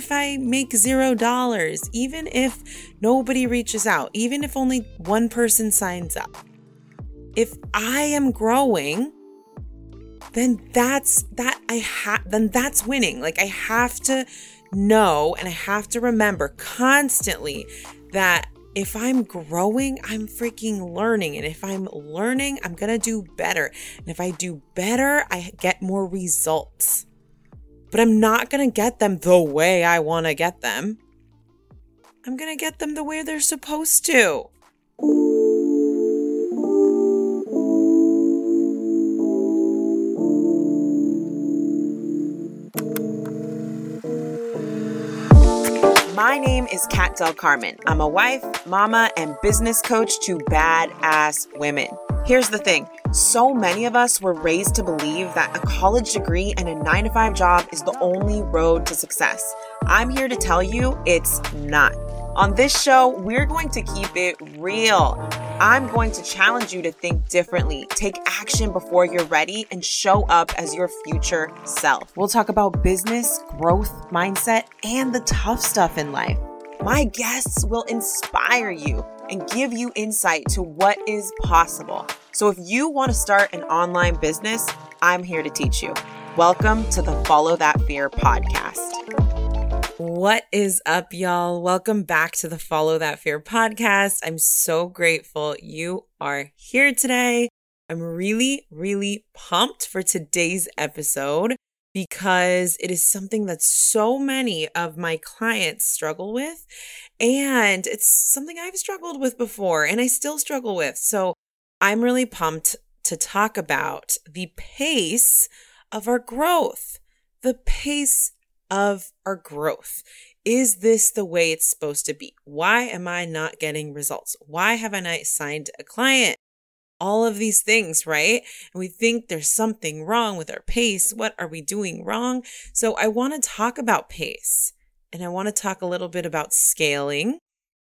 if I make zero dollars, even if nobody reaches out, even if only one person signs up, if I am growing, then that's that I have then that's winning. Like I have to know and I have to remember constantly that if I'm growing, I'm freaking learning. And if I'm learning, I'm going to do better. And if I do better, I get more results. But I'm not going to get them the way I want to get them. I'm going to get them the way they're supposed to. My name is Kat Del Carmen. I'm a wife, mama, and business coach to badass women. Here's the thing so many of us were raised to believe that a college degree and a nine to five job is the only road to success. I'm here to tell you it's not. On this show, we're going to keep it real. I'm going to challenge you to think differently, take action before you're ready, and show up as your future self. We'll talk about business, growth, mindset, and the tough stuff in life. My guests will inspire you and give you insight to what is possible. So if you want to start an online business, I'm here to teach you. Welcome to the Follow That Fear podcast. What is up, y'all? Welcome back to the Follow That Fear podcast. I'm so grateful you are here today. I'm really, really pumped for today's episode because it is something that so many of my clients struggle with. And it's something I've struggled with before and I still struggle with. So I'm really pumped to talk about the pace of our growth, the pace of our growth. Is this the way it's supposed to be? Why am I not getting results? Why have I not signed a client? All of these things, right? And we think there's something wrong with our pace. What are we doing wrong? So I want to talk about pace and I want to talk a little bit about scaling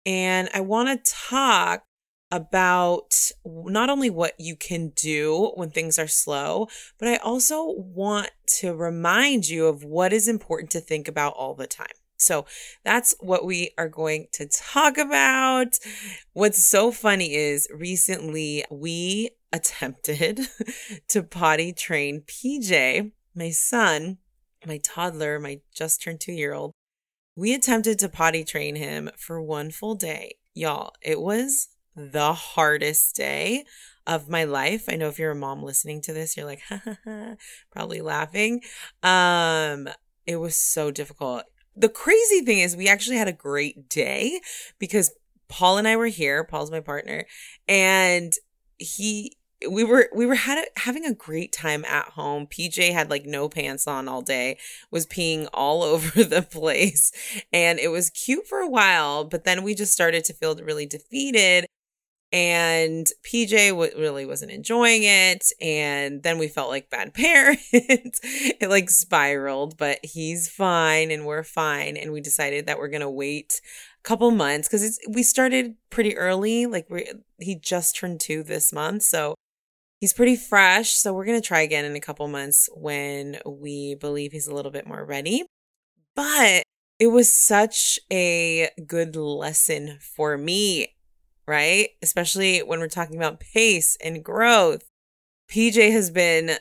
and I want to talk about not only what you can do when things are slow, but I also want to remind you of what is important to think about all the time. So that's what we are going to talk about. What's so funny is recently we attempted to potty train PJ, my son, my toddler, my just turned two year old. We attempted to potty train him for one full day. Y'all, it was the hardest day of my life. I know if you're a mom listening to this, you're like, probably laughing. Um, it was so difficult. The crazy thing is, we actually had a great day because Paul and I were here. Paul's my partner, and he we were we were had a, having a great time at home. PJ had like no pants on all day, was peeing all over the place, and it was cute for a while. But then we just started to feel really defeated and PJ w- really wasn't enjoying it. And then we felt like bad parents. it like spiraled, but he's fine and we're fine. And we decided that we're going to wait a couple months because it's, we started pretty early. Like we, he just turned two this month. So he's pretty fresh. So we're going to try again in a couple months when we believe he's a little bit more ready. But it was such a good lesson for me right? Especially when we're talking about pace and growth. PJ has been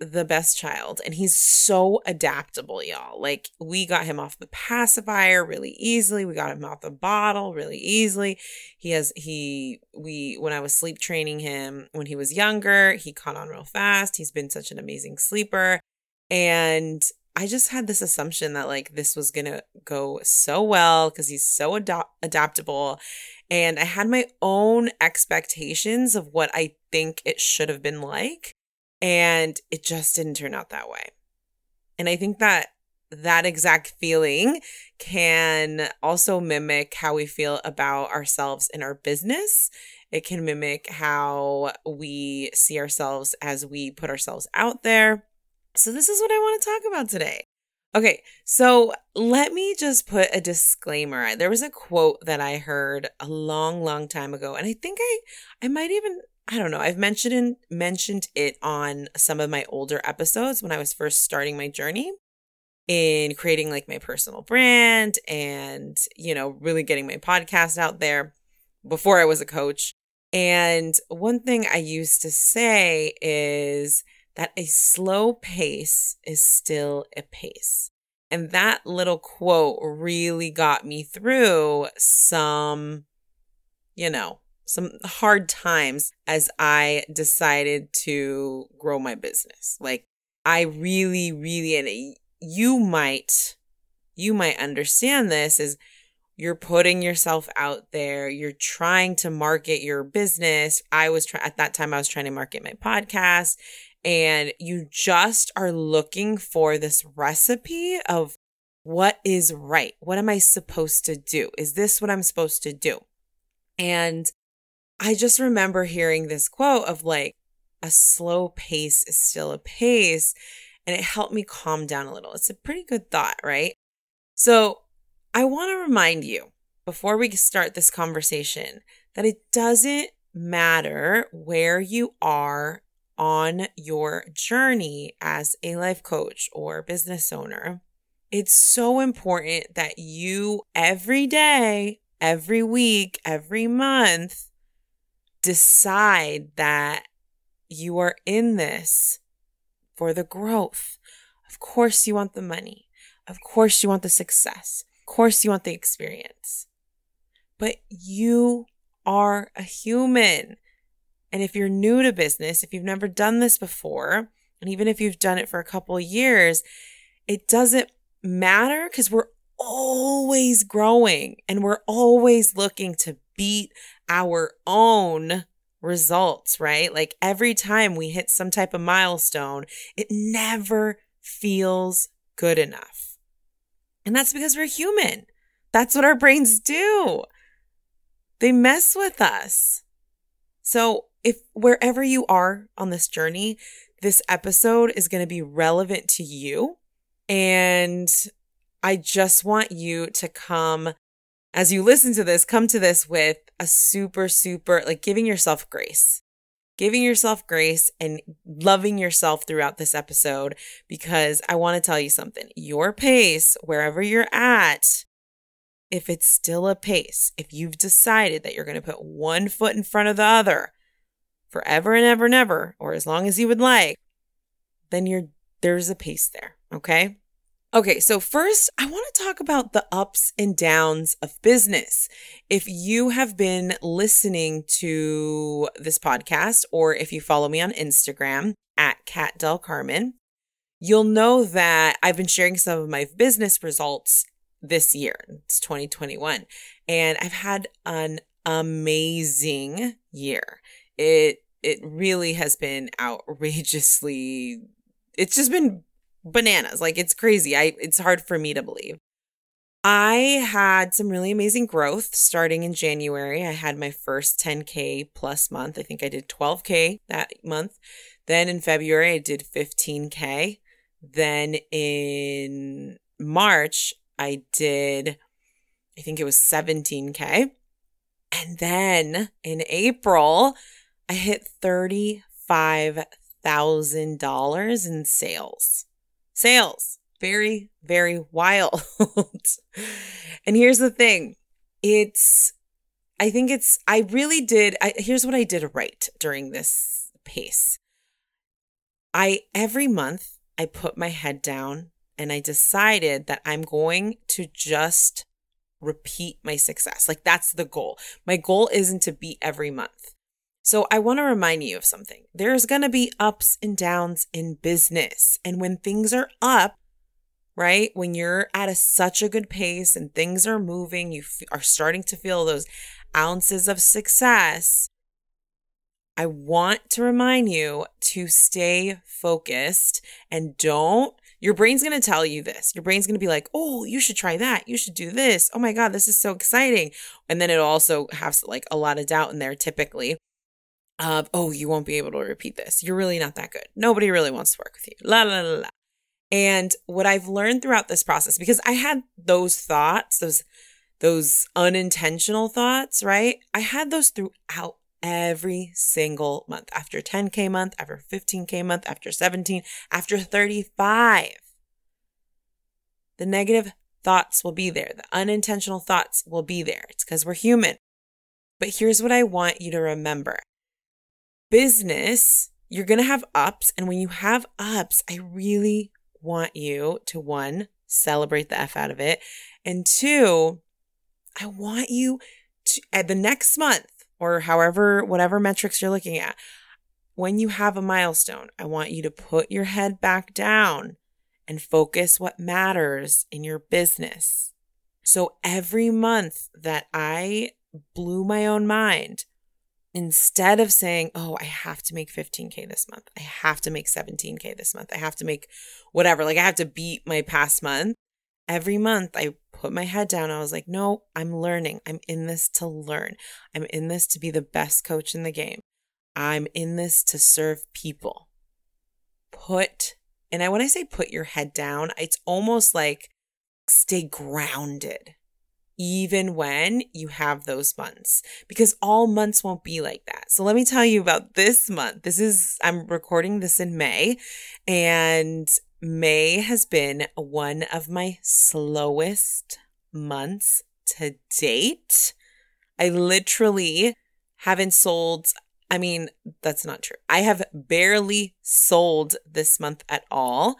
the best child and he's so adaptable, y'all. Like, we got him off the pacifier really easily. We got him off the bottle really easily. He has, he, we, when I was sleep training him when he was younger, he caught on real fast. He's been such an amazing sleeper. And I just had this assumption that like this was going to go so well because he's so ad- adaptable and I had my own expectations of what I think it should have been like. And it just didn't turn out that way. And I think that that exact feeling can also mimic how we feel about ourselves in our business. It can mimic how we see ourselves as we put ourselves out there. So, this is what I want to talk about today. Okay, so let me just put a disclaimer. There was a quote that I heard a long, long time ago, and I think I, I might even, I don't know, I've mentioned mentioned it on some of my older episodes when I was first starting my journey. in creating like my personal brand and, you know, really getting my podcast out there before I was a coach. And one thing I used to say is that a slow pace is still a pace. And that little quote really got me through some, you know, some hard times as I decided to grow my business. Like, I really, really, and you might, you might understand this is you're putting yourself out there. You're trying to market your business. I was trying, at that time, I was trying to market my podcast and you just are looking for this recipe of what is right. What am I supposed to do? Is this what I'm supposed to do? And I just remember hearing this quote of like, a slow pace is still a pace. And it helped me calm down a little. It's a pretty good thought, right? So I want to remind you before we start this conversation that it doesn't matter where you are on your journey as a life coach or business owner, it's so important that you every day, every week, every month decide that you are in this for the growth. Of course, you want the money. Of course, you want the success. Of course, you want the experience. But you are a human. And if you're new to business, if you've never done this before, and even if you've done it for a couple years, it doesn't matter because we're always growing and we're always looking to beat our own results, right? Like every time we hit some type of milestone, it never feels good enough. And that's because we're human. That's what our brains do. They mess with us. So if wherever you are on this journey, this episode is going to be relevant to you. And I just want you to come, as you listen to this, come to this with a super, super, like giving yourself grace, giving yourself grace and loving yourself throughout this episode. Because I want to tell you something your pace, wherever you're at, if it's still a pace, if you've decided that you're going to put one foot in front of the other, forever and ever and ever, or as long as you would like, then you're there's a pace there. Okay. Okay, so first, I want to talk about the ups and downs of business. If you have been listening to this podcast, or if you follow me on Instagram at Kat Del Carmen, you'll know that I've been sharing some of my business results this year. It's 2021. And I've had an amazing year. It it really has been outrageously it's just been bananas. Like it's crazy. I it's hard for me to believe. I had some really amazing growth starting in january. I had my first 10k plus month. I think i did 12k that month. Then in february i did 15k then in march i did i think it was 17k and then in april I hit $35,000 in sales. Sales. Very, very wild. and here's the thing it's, I think it's, I really did, I, here's what I did right during this pace. I, every month, I put my head down and I decided that I'm going to just repeat my success. Like that's the goal. My goal isn't to beat every month. So I want to remind you of something. There's going to be ups and downs in business. And when things are up, right? When you're at a, such a good pace and things are moving, you f- are starting to feel those ounces of success. I want to remind you to stay focused and don't your brain's going to tell you this. Your brain's going to be like, "Oh, you should try that. You should do this. Oh my god, this is so exciting." And then it also has like a lot of doubt in there typically of, oh, you won't be able to repeat this. You're really not that good. Nobody really wants to work with you. La, la, la, la. And what I've learned throughout this process, because I had those thoughts, those, those unintentional thoughts, right? I had those throughout every single month after 10K month, after 15K month, after 17, after 35. The negative thoughts will be there. The unintentional thoughts will be there. It's because we're human. But here's what I want you to remember business, you're going to have ups. And when you have ups, I really want you to one, celebrate the F out of it. And two, I want you to, at the next month or however, whatever metrics you're looking at, when you have a milestone, I want you to put your head back down and focus what matters in your business. So every month that I blew my own mind, instead of saying, Oh, I have to make 15K this month, I have to make 17K this month, I have to make whatever, like I have to beat my past month. Every month I put my head down. I was like, No, I'm learning. I'm in this to learn. I'm in this to be the best coach in the game. I'm in this to serve people. Put, and I, when I say put your head down, it's almost like stay grounded even when you have those months because all months won't be like that. So let me tell you about this month. This is, I'm recording this in May and May has been one of my slowest months to date. I literally haven't sold. I mean, that's not true. I have barely sold this month at all.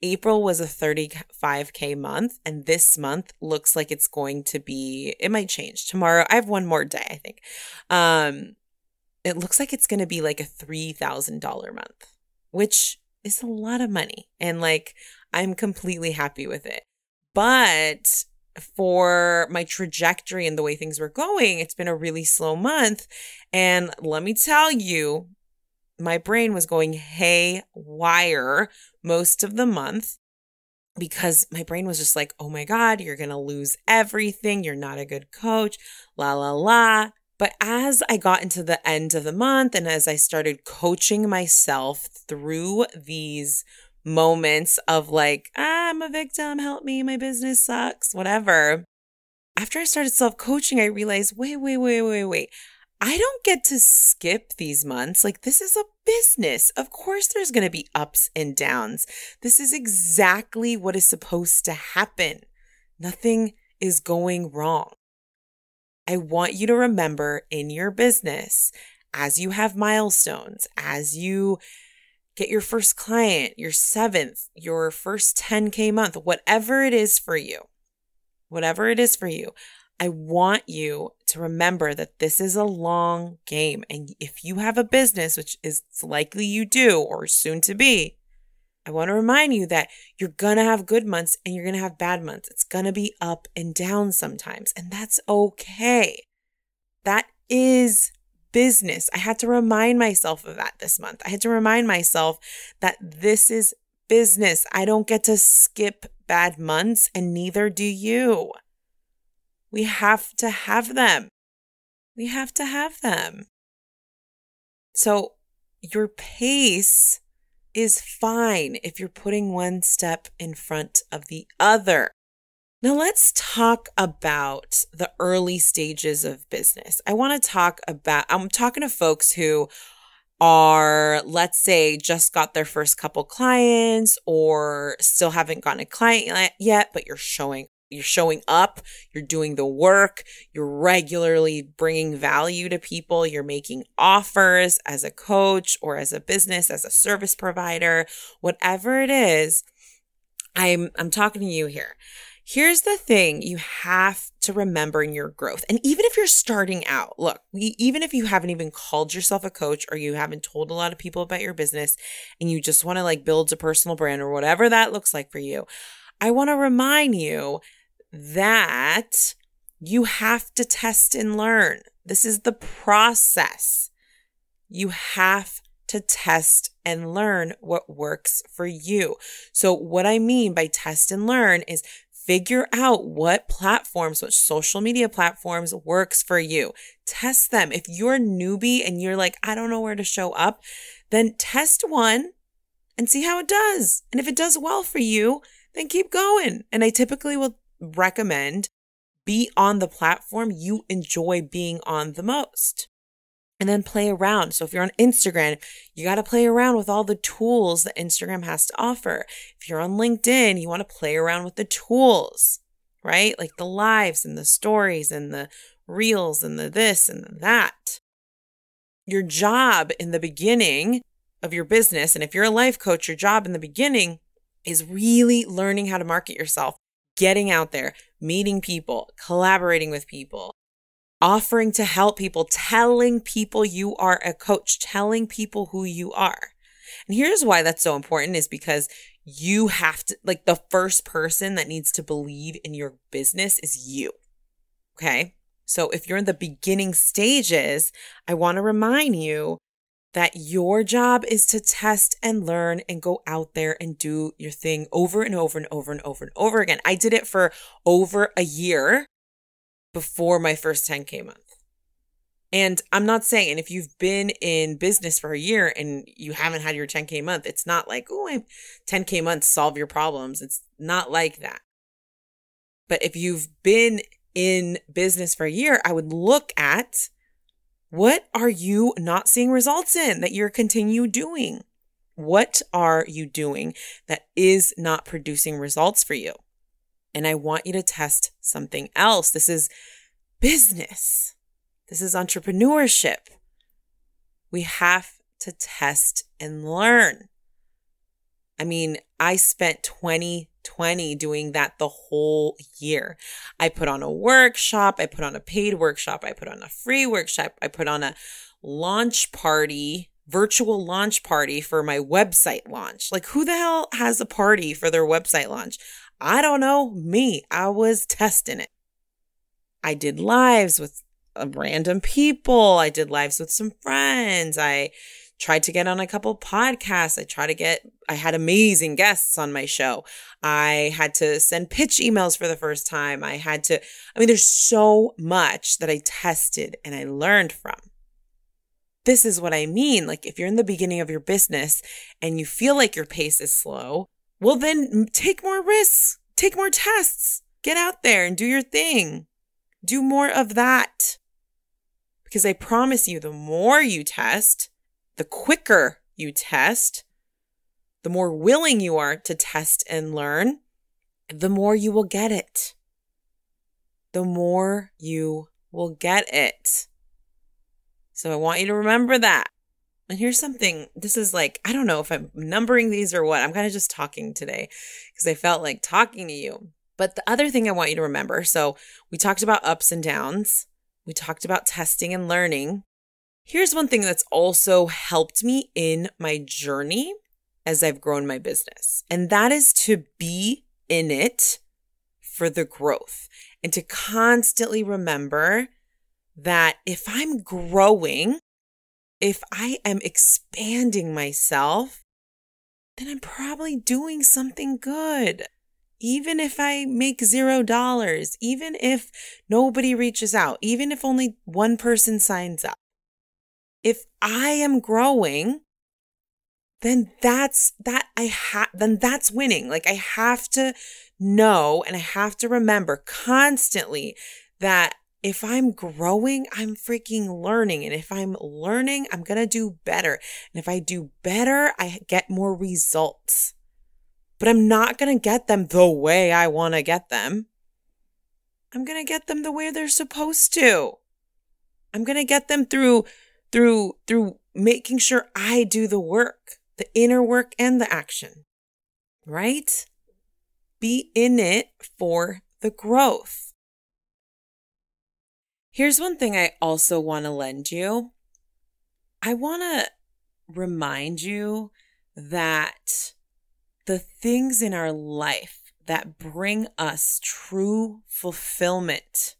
April was a 35K month, and this month looks like it's going to be, it might change tomorrow. I have one more day, I think. Um, it looks like it's going to be like a $3,000 month, which is a lot of money. And like, I'm completely happy with it. But for my trajectory and the way things were going, it's been a really slow month. And let me tell you, my brain was going haywire most of the month because my brain was just like, oh my God, you're going to lose everything. You're not a good coach, la, la, la. But as I got into the end of the month and as I started coaching myself through these moments of like, ah, I'm a victim, help me, my business sucks, whatever. After I started self coaching, I realized, wait, wait, wait, wait, wait. I don't get to skip these months. Like, this is a business. Of course, there's going to be ups and downs. This is exactly what is supposed to happen. Nothing is going wrong. I want you to remember in your business, as you have milestones, as you get your first client, your seventh, your first 10K month, whatever it is for you, whatever it is for you, I want you to remember that this is a long game. And if you have a business, which is likely you do or soon to be, I want to remind you that you're going to have good months and you're going to have bad months. It's going to be up and down sometimes, and that's okay. That is business. I had to remind myself of that this month. I had to remind myself that this is business. I don't get to skip bad months, and neither do you. We have to have them. We have to have them. So your pace is fine if you're putting one step in front of the other. Now, let's talk about the early stages of business. I want to talk about, I'm talking to folks who are, let's say, just got their first couple clients or still haven't gotten a client yet, but you're showing you're showing up, you're doing the work, you're regularly bringing value to people, you're making offers as a coach or as a business, as a service provider, whatever it is. I'm I'm talking to you here. Here's the thing you have to remember in your growth. And even if you're starting out, look, we, even if you haven't even called yourself a coach or you haven't told a lot of people about your business and you just want to like build a personal brand or whatever that looks like for you, I want to remind you that you have to test and learn. This is the process. You have to test and learn what works for you. So, what I mean by test and learn is figure out what platforms, what social media platforms works for you. Test them. If you're a newbie and you're like, I don't know where to show up, then test one and see how it does. And if it does well for you, then keep going. And I typically will recommend be on the platform you enjoy being on the most. and then play around. So if you're on Instagram, you got to play around with all the tools that Instagram has to offer. If you're on LinkedIn, you want to play around with the tools, right? Like the lives and the stories and the reels and the this and the that. Your job in the beginning of your business, and if you're a life coach, your job in the beginning is really learning how to market yourself, getting out there, meeting people, collaborating with people, offering to help people, telling people you are a coach, telling people who you are. And here's why that's so important is because you have to, like, the first person that needs to believe in your business is you. Okay. So if you're in the beginning stages, I want to remind you that your job is to test and learn and go out there and do your thing over and over and over and over and over again. I did it for over a year before my first 10K month. And I'm not saying And if you've been in business for a year and you haven't had your 10K month, it's not like, oh, 10K months solve your problems. It's not like that. But if you've been in business for a year, I would look at what are you not seeing results in that you're continue doing? What are you doing that is not producing results for you? and I want you to test something else. This is business. This is entrepreneurship. We have to test and learn. I mean, I spent 2020 doing that the whole year. I put on a workshop, I put on a paid workshop, I put on a free workshop, I put on a launch party, virtual launch party for my website launch. Like, who the hell has a party for their website launch? I don't know, me, I was testing it. I did lives with uh, random people. I did lives with some friends. I tried to get on a couple podcasts. I tried to get, I had amazing guests on my show. I had to send pitch emails for the first time. I had to, I mean, there's so much that I tested and I learned from. This is what I mean. Like, if you're in the beginning of your business and you feel like your pace is slow, well, then take more risks, take more tests, get out there and do your thing. Do more of that. Because I promise you, the more you test, the quicker you test, the more willing you are to test and learn, the more you will get it. The more you will get it. So I want you to remember that. And here's something this is like, I don't know if I'm numbering these or what. I'm kind of just talking today because I felt like talking to you. But the other thing I want you to remember so we talked about ups and downs, we talked about testing and learning. Here's one thing that's also helped me in my journey as I've grown my business, and that is to be in it for the growth and to constantly remember that if I'm growing, if I am expanding myself, then I'm probably doing something good. Even if I make zero dollars, even if nobody reaches out, even if only one person signs up. If I am growing, then that's that I have, then that's winning. Like I have to know and I have to remember constantly that if I'm growing, I'm freaking learning. And if I'm learning, I'm going to do better. And if I do better, I get more results. But I'm not going to get them the way I want to get them. I'm going to get them the way they're supposed to. I'm going to get them through, through, through making sure I do the work, the inner work and the action, right? Be in it for the growth. Here's one thing I also want to lend you. I want to remind you that the things in our life that bring us true fulfillment,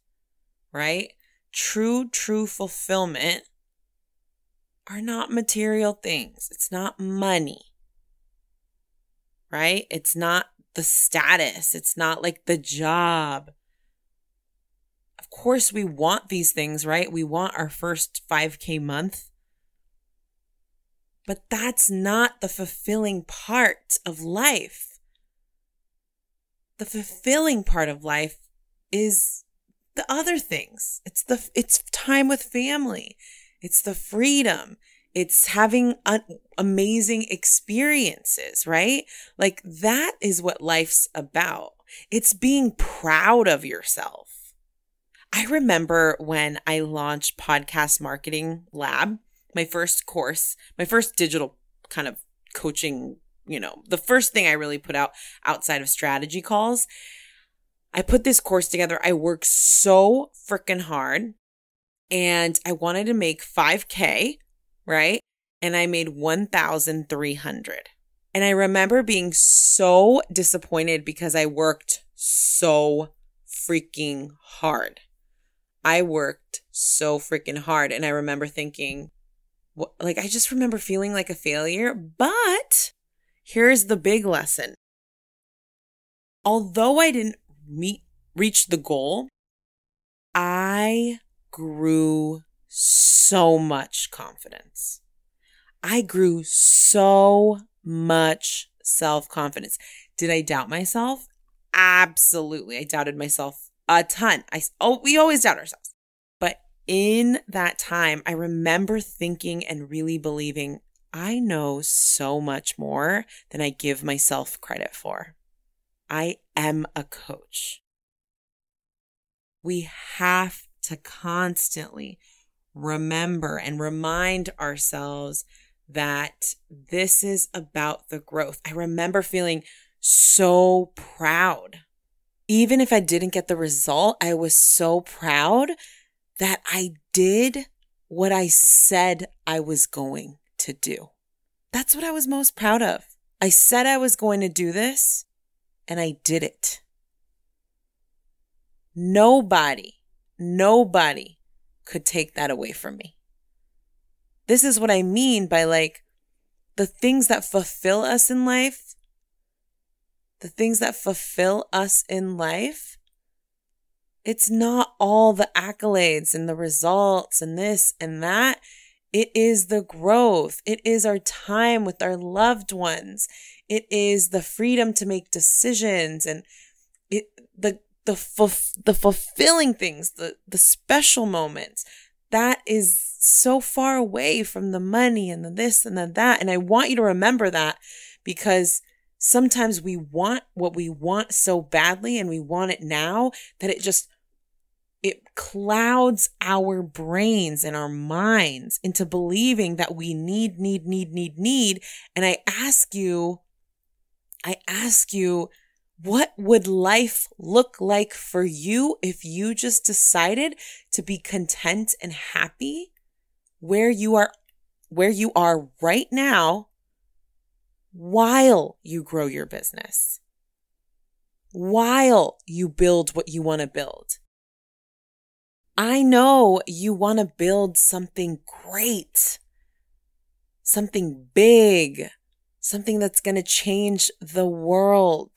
right? True, true fulfillment are not material things. It's not money, right? It's not the status. It's not like the job Of course we want these things, right? We want our first 5K month. But that's not the fulfilling part of life. The fulfilling part of life is the other things. It's the it's time with family. It's the freedom. It's having un- amazing experiences, right? Like that is what life's about. It's being proud of yourself. I remember when I launched Podcast Marketing Lab, my first course, my first digital kind of coaching, you know, the first thing I really put out outside of strategy calls. I put this course together. I worked so freaking hard and I wanted to make 5K, right? And I made 1,300. And I remember being so disappointed because I worked so freaking hard. I worked so freaking hard. And I remember thinking, like, I just remember feeling like a failure. But here's the big lesson. Although I didn't meet, reach the goal, I grew so much confidence. I grew so much self confidence. Did I doubt myself? Absolutely. I doubted myself a ton. I, oh, we always doubt ourselves. But in that time, I remember thinking and really believing I know so much more than I give myself credit for. I am a coach. We have to constantly remember and remind ourselves that this is about the growth. I remember feeling so proud. Even if I didn't get the result, I was so proud that I did what I said I was going to do. That's what I was most proud of. I said I was going to do this and I did it. Nobody Nobody could take that away from me. This is what I mean by like the things that fulfill us in life, the things that fulfill us in life. It's not all the accolades and the results and this and that. It is the growth. It is our time with our loved ones. It is the freedom to make decisions and it, the the fulf- the fulfilling things, the the special moments. That is so far away from the money and the this and the that. And I want you to remember that because sometimes we want what we want so badly and we want it now that it just it clouds our brains and our minds into believing that we need, need, need, need, need. And I ask you, I ask you what would life look like for you if you just decided to be content and happy where you are, where you are right now while you grow your business, while you build what you want to build? I know you want to build something great, something big, something that's going to change the world.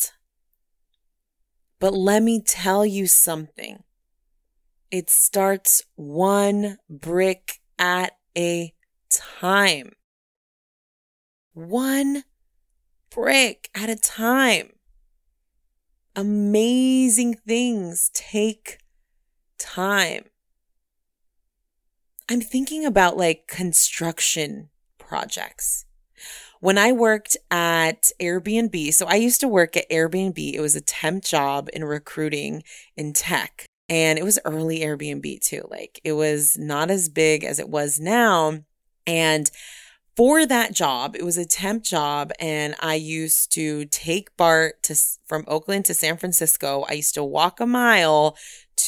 But let me tell you something. It starts one brick at a time. One brick at a time. Amazing things take time. I'm thinking about like construction projects when I worked at Airbnb, so I used to work at Airbnb. It was a temp job in recruiting in tech. And it was early Airbnb too. Like it was not as big as it was now. And for that job, it was a temp job and I used to take BART to from Oakland to San Francisco. I used to walk a mile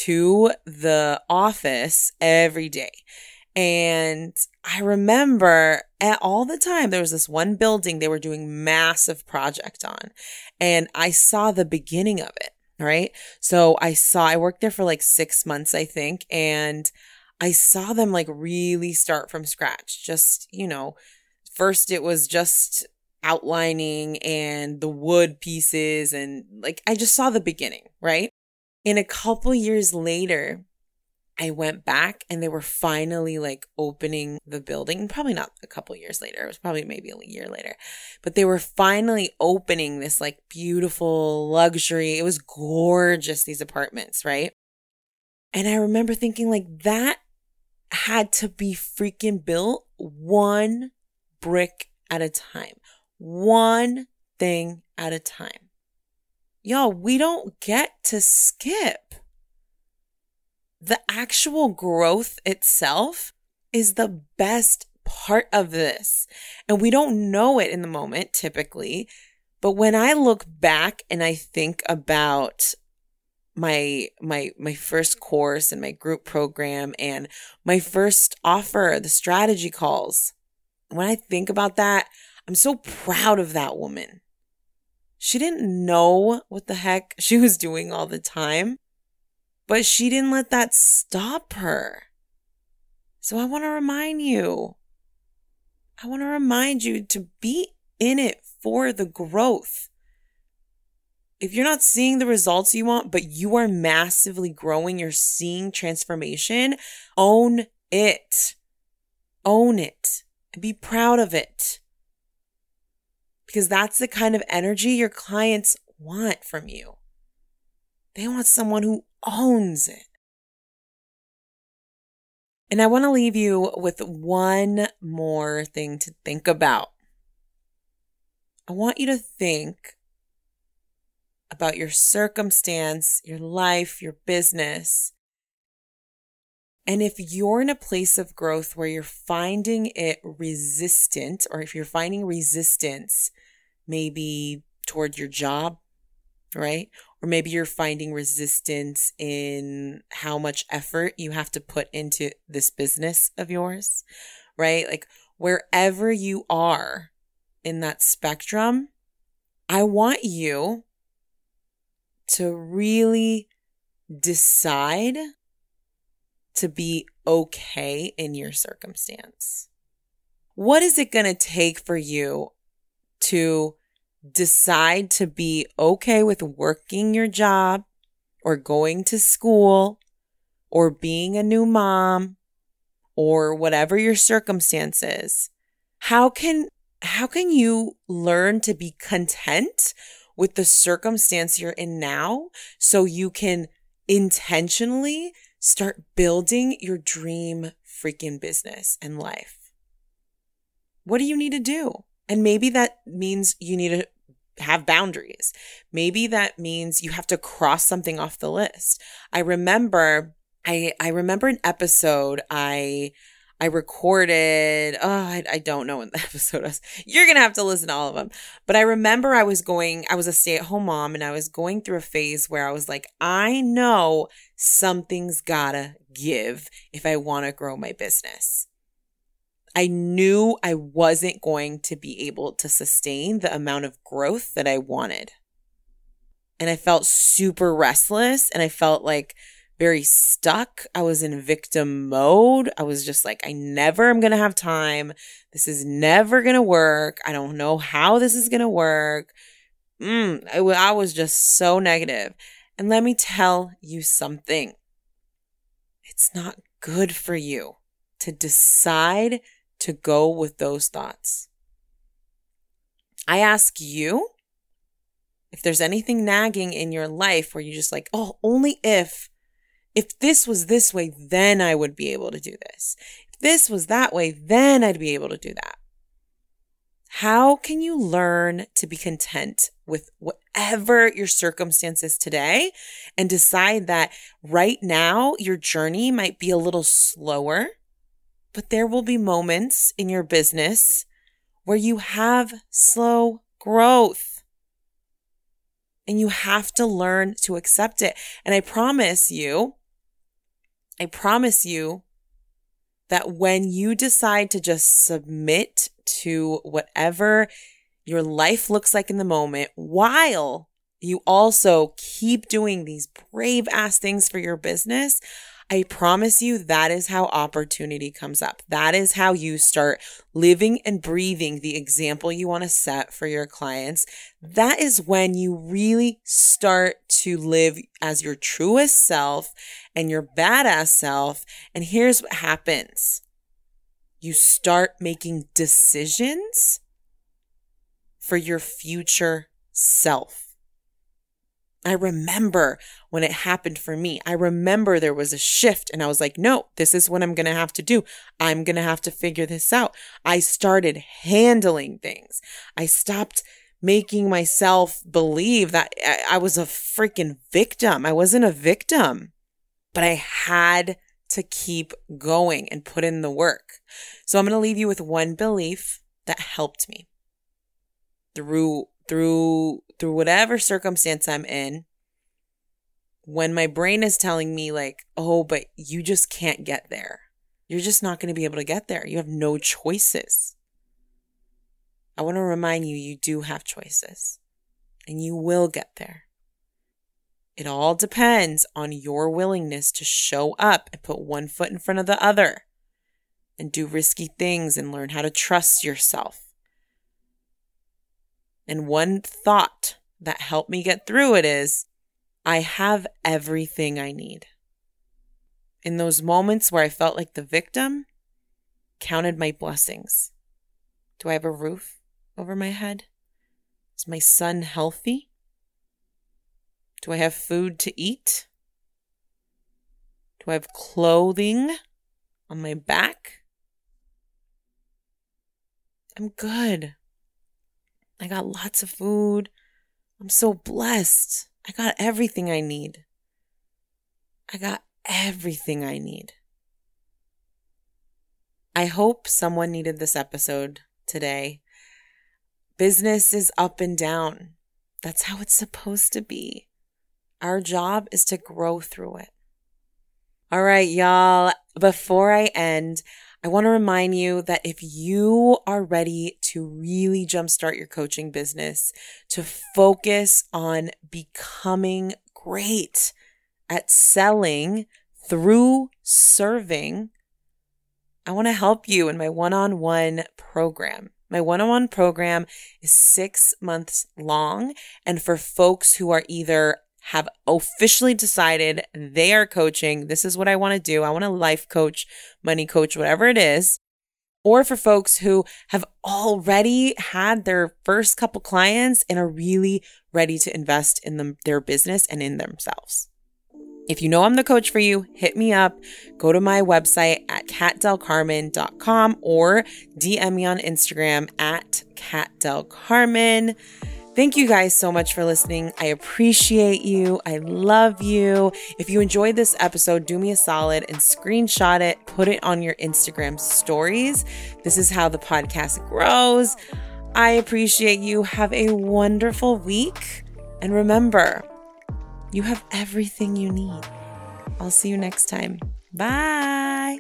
to the office every day. And I remember at all the time there was this one building they were doing massive project on and I saw the beginning of it, right? So I saw I worked there for like 6 months I think and I saw them like really start from scratch. Just, you know, first it was just outlining and the wood pieces and like I just saw the beginning, right? And a couple years later, I went back and they were finally like opening the building. Probably not a couple years later. It was probably maybe a year later. But they were finally opening this like beautiful luxury. It was gorgeous, these apartments, right? And I remember thinking like that had to be freaking built one brick at a time, one thing at a time. Y'all, we don't get to skip. The actual growth itself is the best part of this. And we don't know it in the moment typically. But when I look back and I think about my my my first course and my group program and my first offer, the strategy calls. When I think about that, I'm so proud of that woman. She didn't know what the heck she was doing all the time, but she didn't let that stop her. So I want to remind you. I want to remind you to be in it for the growth. If you're not seeing the results you want, but you are massively growing, you're seeing transformation, own it. Own it be proud of it. Because that's the kind of energy your clients want from you. They want someone who owns it. And I want to leave you with one more thing to think about. I want you to think about your circumstance, your life, your business. And if you're in a place of growth where you're finding it resistant, or if you're finding resistance, maybe toward your job, right? Or maybe you're finding resistance in how much effort you have to put into this business of yours, right? Like wherever you are in that spectrum, I want you to really decide to be okay in your circumstance. What is it going to take for you to decide to be okay with working your job or going to school or being a new mom or whatever your circumstances? How can how can you learn to be content with the circumstance you're in now so you can intentionally start building your dream freaking business and life. What do you need to do? And maybe that means you need to have boundaries. Maybe that means you have to cross something off the list. I remember I I remember an episode I I recorded, oh, I, I don't know when the episode was. You're to have to listen to all of them. But I remember I was going, I was a stay at home mom and I was going through a phase where I was like, I know something's gotta give if I want to grow my business. I knew I wasn't going to be able to sustain the amount of growth that I wanted. And I felt super restless and I felt like, very stuck. I was in victim mode. I was just like, I never am going to have time. This is never going to work. I don't know how this is going to work. Mm, I, I was just so negative. And let me tell you something. It's not good for you to decide to go with those thoughts. I ask you if there's anything nagging in your life where you're just like, oh, only if if this was this way, then I would be able to do this. If this was that way, then I'd be able to do that. How can you learn to be content with whatever your circumstances today and decide that right now your journey might be a little slower, but there will be moments in your business where you have slow growth and you have to learn to accept it. And I promise you, I promise you that when you decide to just submit to whatever your life looks like in the moment, while you also keep doing these brave ass things for your business, I promise you that is how opportunity comes up. That is how you start living and breathing the example you want to set for your clients. That is when you really start to live as your truest self and your badass self. And here's what happens. You start making decisions for your future self. I remember when it happened for me. I remember there was a shift and I was like, no, this is what I'm going to have to do. I'm going to have to figure this out. I started handling things. I stopped making myself believe that I was a freaking victim. I wasn't a victim, but I had to keep going and put in the work. So I'm going to leave you with one belief that helped me through through through whatever circumstance I'm in, when my brain is telling me, like, oh, but you just can't get there, you're just not going to be able to get there. You have no choices. I want to remind you, you do have choices and you will get there. It all depends on your willingness to show up and put one foot in front of the other and do risky things and learn how to trust yourself. And one thought that helped me get through it is I have everything I need. In those moments where I felt like the victim, counted my blessings. Do I have a roof over my head? Is my son healthy? Do I have food to eat? Do I have clothing on my back? I'm good. I got lots of food. I'm so blessed. I got everything I need. I got everything I need. I hope someone needed this episode today. Business is up and down. That's how it's supposed to be. Our job is to grow through it. All right, y'all. Before I end, I want to remind you that if you are ready to really jumpstart your coaching business, to focus on becoming great at selling through serving, I want to help you in my one on one program. My one on one program is six months long. And for folks who are either have officially decided they are coaching. This is what I want to do. I want to life coach, money coach, whatever it is. Or for folks who have already had their first couple clients and are really ready to invest in them, their business and in themselves. If you know I'm the coach for you, hit me up. Go to my website at katdelcarmen.com or DM me on Instagram at katdelcarmen. Thank you guys so much for listening. I appreciate you. I love you. If you enjoyed this episode, do me a solid and screenshot it, put it on your Instagram stories. This is how the podcast grows. I appreciate you. Have a wonderful week. And remember, you have everything you need. I'll see you next time. Bye.